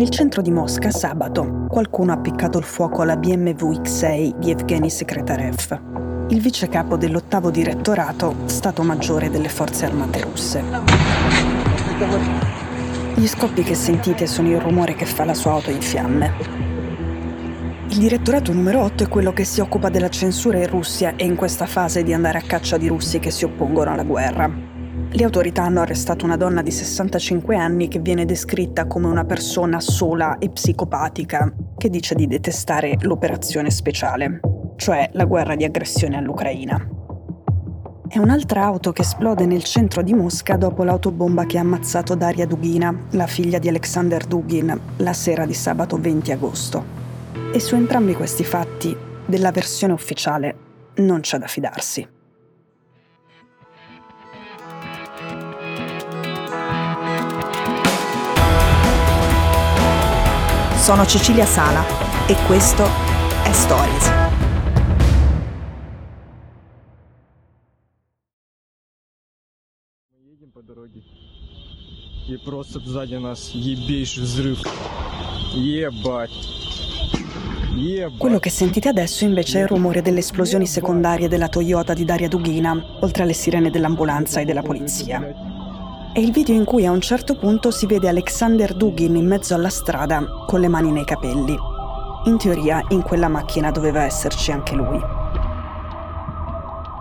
Nel centro di Mosca, sabato, qualcuno ha appiccato il fuoco alla BMW X6 di Evgeny Sekretarev, il vice capo dell'ottavo direttorato, Stato Maggiore delle Forze Armate russe. Gli scoppi che sentite sono il rumore che fa la sua auto in fiamme. Il direttorato numero 8 è quello che si occupa della censura in Russia e in questa fase di andare a caccia di russi che si oppongono alla guerra. Le autorità hanno arrestato una donna di 65 anni che viene descritta come una persona sola e psicopatica, che dice di detestare l'operazione speciale, cioè la guerra di aggressione all'Ucraina. È un'altra auto che esplode nel centro di Mosca dopo l'autobomba che ha ammazzato Daria Dugina, la figlia di Alexander Dugin, la sera di sabato 20 agosto. E su entrambi questi fatti, della versione ufficiale, non c'è da fidarsi. Sono Cecilia Sala e questo è Stories. по дороге. И просто сзади нас ебейший взрыв. Ебать. Quello che sentite adesso invece è il rumore delle esplosioni secondarie della Toyota di Daria Dugina, oltre alle sirene dell'ambulanza e della polizia. È il video in cui a un certo punto si vede Alexander Dugin in mezzo alla strada con le mani nei capelli. In teoria in quella macchina doveva esserci anche lui.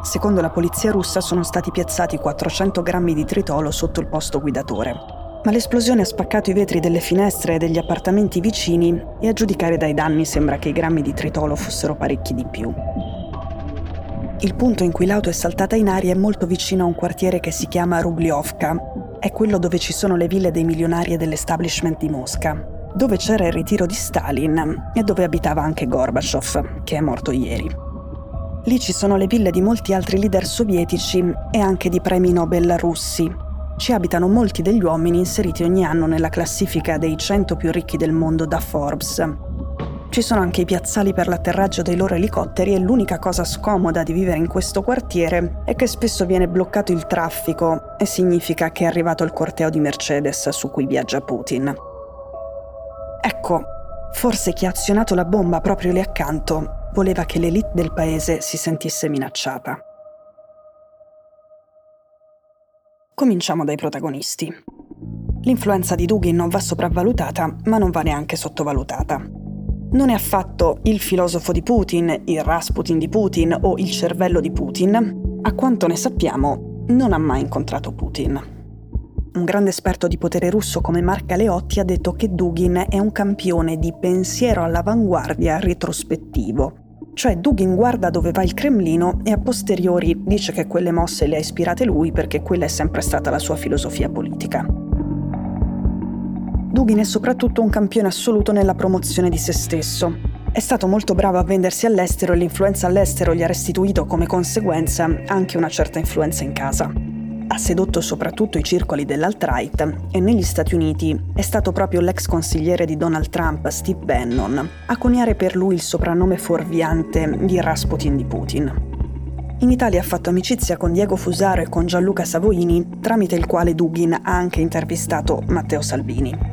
Secondo la polizia russa sono stati piazzati 400 grammi di tritolo sotto il posto guidatore. Ma l'esplosione ha spaccato i vetri delle finestre e degli appartamenti vicini e a giudicare dai danni sembra che i grammi di tritolo fossero parecchi di più. Il punto in cui l'auto è saltata in aria è molto vicino a un quartiere che si chiama Rubliovka. È quello dove ci sono le ville dei milionari e dell'establishment di Mosca, dove c'era il ritiro di Stalin e dove abitava anche Gorbaciov, che è morto ieri. Lì ci sono le ville di molti altri leader sovietici e anche di premi Nobel russi. Ci abitano molti degli uomini inseriti ogni anno nella classifica dei 100 più ricchi del mondo da Forbes, ci sono anche i piazzali per l'atterraggio dei loro elicotteri e l'unica cosa scomoda di vivere in questo quartiere è che spesso viene bloccato il traffico e significa che è arrivato il corteo di Mercedes su cui viaggia Putin. Ecco, forse chi ha azionato la bomba proprio lì accanto voleva che l'elite del paese si sentisse minacciata. Cominciamo dai protagonisti. L'influenza di Dugin non va sopravvalutata, ma non va neanche sottovalutata non è affatto il filosofo di Putin, il Rasputin di Putin o il cervello di Putin. A quanto ne sappiamo, non ha mai incontrato Putin. Un grande esperto di potere russo come Mark Galeotti ha detto che Dugin è un campione di pensiero all'avanguardia retrospettivo. Cioè Dugin guarda dove va il Cremlino e a posteriori dice che quelle mosse le ha ispirate lui perché quella è sempre stata la sua filosofia politica. Dugin è soprattutto un campione assoluto nella promozione di se stesso. È stato molto bravo a vendersi all'estero e l'influenza all'estero gli ha restituito come conseguenza anche una certa influenza in casa. Ha sedotto soprattutto i circoli dell'alt-right e negli Stati Uniti è stato proprio l'ex consigliere di Donald Trump, Steve Bannon, a coniare per lui il soprannome fuorviante di Rasputin di Putin. In Italia ha fatto amicizia con Diego Fusaro e con Gianluca Savoini, tramite il quale Dugin ha anche intervistato Matteo Salvini.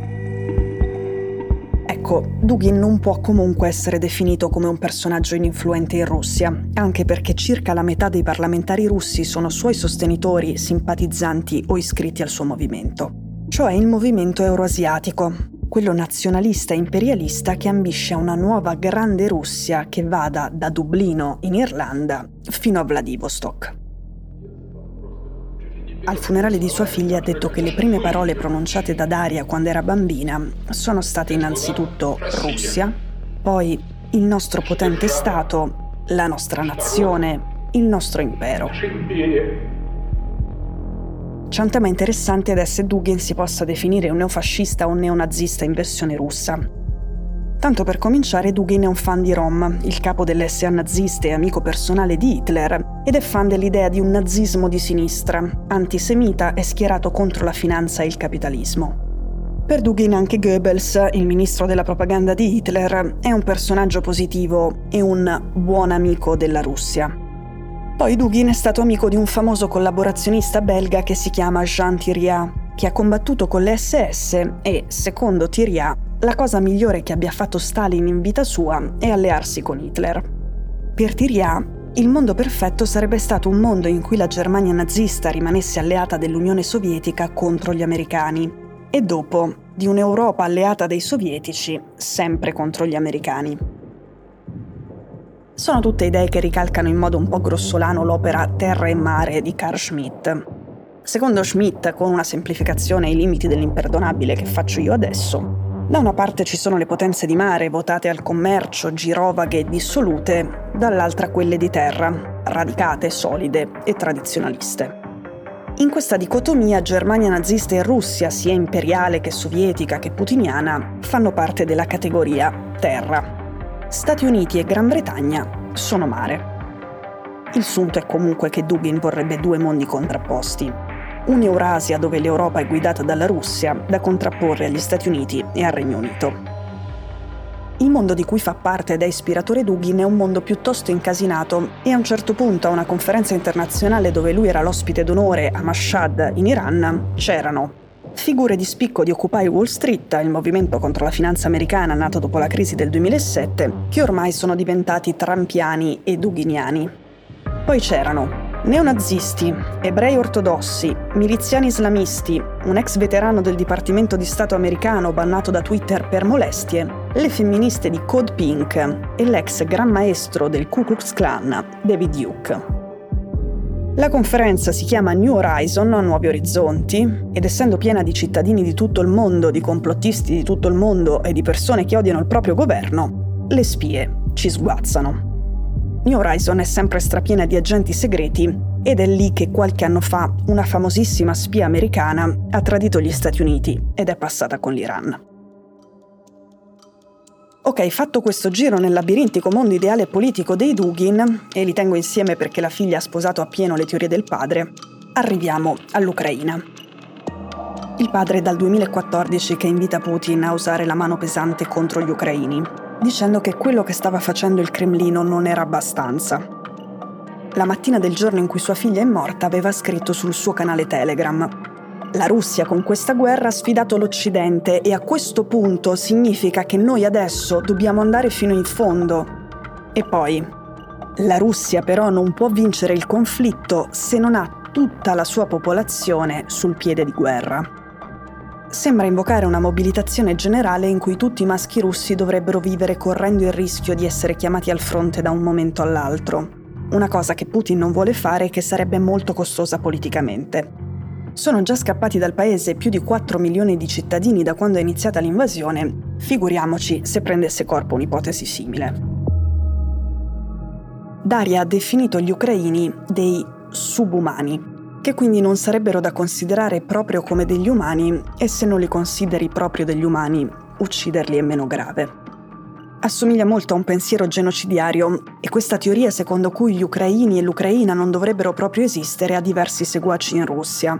Ecco, Dugin non può comunque essere definito come un personaggio ininfluente in Russia, anche perché circa la metà dei parlamentari russi sono suoi sostenitori, simpatizzanti o iscritti al suo movimento, cioè il movimento euroasiatico, quello nazionalista e imperialista che ambisce a una nuova grande Russia che vada da Dublino in Irlanda fino a Vladivostok. Al funerale di sua figlia ha detto che le prime parole pronunciate da Daria quando era bambina sono state innanzitutto Russia, poi il nostro potente Stato, la nostra nazione, il nostro impero. C'è un tema interessante ed è se Dugin si possa definire un neofascista o un neonazista in versione russa. Tanto per cominciare, Dugin è un fan di Rom, il capo delle SA naziste e amico personale di Hitler, ed è fan dell'idea di un nazismo di sinistra, antisemita e schierato contro la finanza e il capitalismo. Per Dugin anche Goebbels, il ministro della propaganda di Hitler, è un personaggio positivo e un buon amico della Russia. Poi Dugin è stato amico di un famoso collaborazionista belga che si chiama Jean Thiriat, che ha combattuto con le SS e, secondo Thiriat, la cosa migliore che abbia fatto Stalin in vita sua è allearsi con Hitler. Per Tiria, il mondo perfetto sarebbe stato un mondo in cui la Germania nazista rimanesse alleata dell'Unione Sovietica contro gli americani e dopo di un'Europa alleata dei sovietici sempre contro gli americani. Sono tutte idee che ricalcano in modo un po' grossolano l'opera Terra e Mare di Carl Schmitt. Secondo Schmitt, con una semplificazione ai limiti dell'imperdonabile che faccio io adesso, da una parte ci sono le potenze di mare votate al commercio, girovaghe e dissolute, dall'altra quelle di terra, radicate, solide e tradizionaliste. In questa dicotomia Germania nazista e Russia, sia imperiale che sovietica che putiniana, fanno parte della categoria terra. Stati Uniti e Gran Bretagna sono mare. Il sunto è comunque che Dugin vorrebbe due mondi contrapposti, un'Eurasia dove l'Europa è guidata dalla Russia, da contrapporre agli Stati Uniti e al Regno Unito. Il mondo di cui fa parte ed è ispiratore Dugin è un mondo piuttosto incasinato e a un certo punto a una conferenza internazionale dove lui era l'ospite d'onore a Mashhad in Iran c'erano figure di spicco di Occupy Wall Street, il movimento contro la finanza americana nato dopo la crisi del 2007, che ormai sono diventati trampiani e duginiani. Poi c'erano Neonazisti, ebrei ortodossi, miliziani islamisti, un ex veterano del Dipartimento di Stato americano bannato da Twitter per molestie, le femministe di Code Pink e l'ex gran maestro del Ku Klux Klan, David Duke. La conferenza si chiama New Horizon, Nuovi Orizzonti, ed essendo piena di cittadini di tutto il mondo, di complottisti di tutto il mondo e di persone che odiano il proprio governo, le spie ci sguazzano. New Horizon è sempre strapiena di agenti segreti ed è lì che qualche anno fa una famosissima spia americana ha tradito gli Stati Uniti ed è passata con l'Iran. Ok, fatto questo giro nel labirintico mondo ideale politico dei Dugin, e li tengo insieme perché la figlia ha sposato appieno le teorie del padre, arriviamo all'Ucraina. Il padre è dal 2014 che invita Putin a usare la mano pesante contro gli ucraini, dicendo che quello che stava facendo il Cremlino non era abbastanza. La mattina del giorno in cui sua figlia è morta aveva scritto sul suo canale Telegram la Russia con questa guerra ha sfidato l'Occidente e a questo punto significa che noi adesso dobbiamo andare fino in fondo. E poi, la Russia però non può vincere il conflitto se non ha tutta la sua popolazione sul piede di guerra sembra invocare una mobilitazione generale in cui tutti i maschi russi dovrebbero vivere correndo il rischio di essere chiamati al fronte da un momento all'altro. Una cosa che Putin non vuole fare e che sarebbe molto costosa politicamente. Sono già scappati dal paese più di 4 milioni di cittadini da quando è iniziata l'invasione, figuriamoci se prendesse corpo un'ipotesi simile. Daria ha definito gli ucraini dei subumani, che quindi non sarebbero da considerare proprio come degli umani e se non li consideri proprio degli umani, ucciderli è meno grave. Assomiglia molto a un pensiero genocidiario e questa teoria secondo cui gli ucraini e l'Ucraina non dovrebbero proprio esistere ha diversi seguaci in Russia.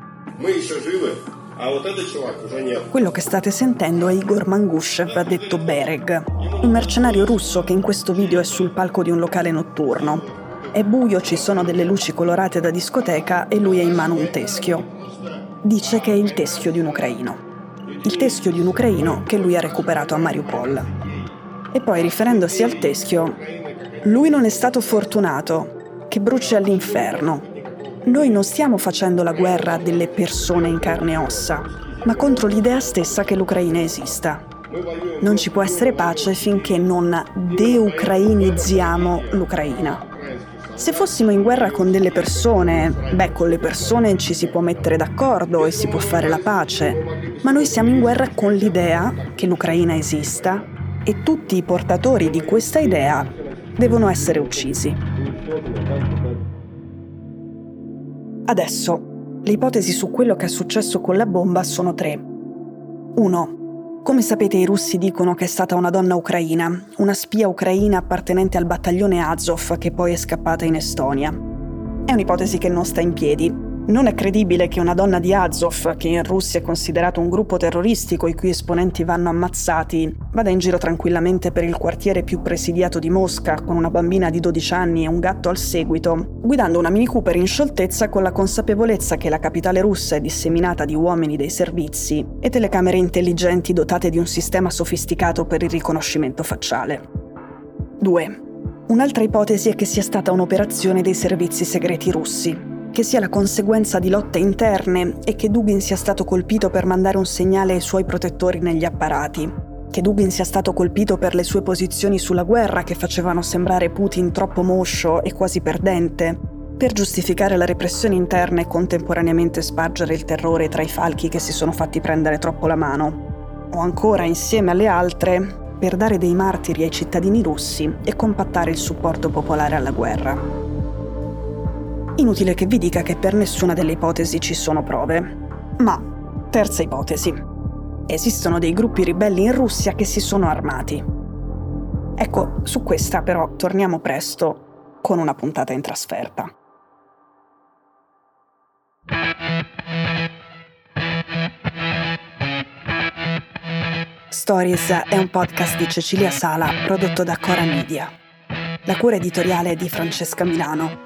Quello che state sentendo è Igor Mangushev, detto Bereg, un mercenario russo che in questo video è sul palco di un locale notturno. È buio, ci sono delle luci colorate da discoteca e lui ha in mano un teschio. Dice che è il teschio di un ucraino. Il teschio di un ucraino che lui ha recuperato a Mariupol. E poi riferendosi al teschio, lui non è stato fortunato, che brucia all'inferno. Noi non stiamo facendo la guerra a delle persone in carne e ossa, ma contro l'idea stessa che l'Ucraina esista. Non ci può essere pace finché non deucrainizziamo l'Ucraina. Se fossimo in guerra con delle persone, beh, con le persone ci si può mettere d'accordo e si può fare la pace, ma noi siamo in guerra con l'idea che l'Ucraina esista e tutti i portatori di questa idea devono essere uccisi. Adesso, le ipotesi su quello che è successo con la bomba sono tre. 1. Come sapete i russi dicono che è stata una donna ucraina, una spia ucraina appartenente al battaglione Azov che poi è scappata in Estonia. È un'ipotesi che non sta in piedi, Non è credibile che una donna di Azov, che in Russia è considerato un gruppo terroristico i cui esponenti vanno ammazzati, vada in giro tranquillamente per il quartiere più presidiato di Mosca con una bambina di 12 anni e un gatto al seguito, guidando una Mini Cooper in scioltezza con la consapevolezza che la capitale russa è disseminata di uomini dei servizi e telecamere intelligenti dotate di un sistema sofisticato per il riconoscimento facciale. 2. Un'altra ipotesi è che sia stata un'operazione dei servizi segreti russi, che sia la conseguenza di lotte interne e che Dugin sia stato colpito per mandare un segnale ai suoi protettori negli apparati, che Dugin sia stato colpito per le sue posizioni sulla guerra che facevano sembrare Putin troppo moscio e quasi perdente, per giustificare la repressione interna e contemporaneamente spargere il terrore tra i falchi che si sono fatti prendere troppo la mano, o ancora insieme alle altre per dare dei martiri ai cittadini russi e compattare il supporto popolare alla guerra. Inutile che vi dica che per nessuna delle ipotesi ci sono prove. Ma, terza ipotesi. Esistono dei gruppi ribelli in Russia che si sono armati. Ecco, su questa però torniamo presto con una puntata in trasferta. Stories è un podcast di Cecilia Sala prodotto da Cora Media. La cura editoriale è di Francesca Milano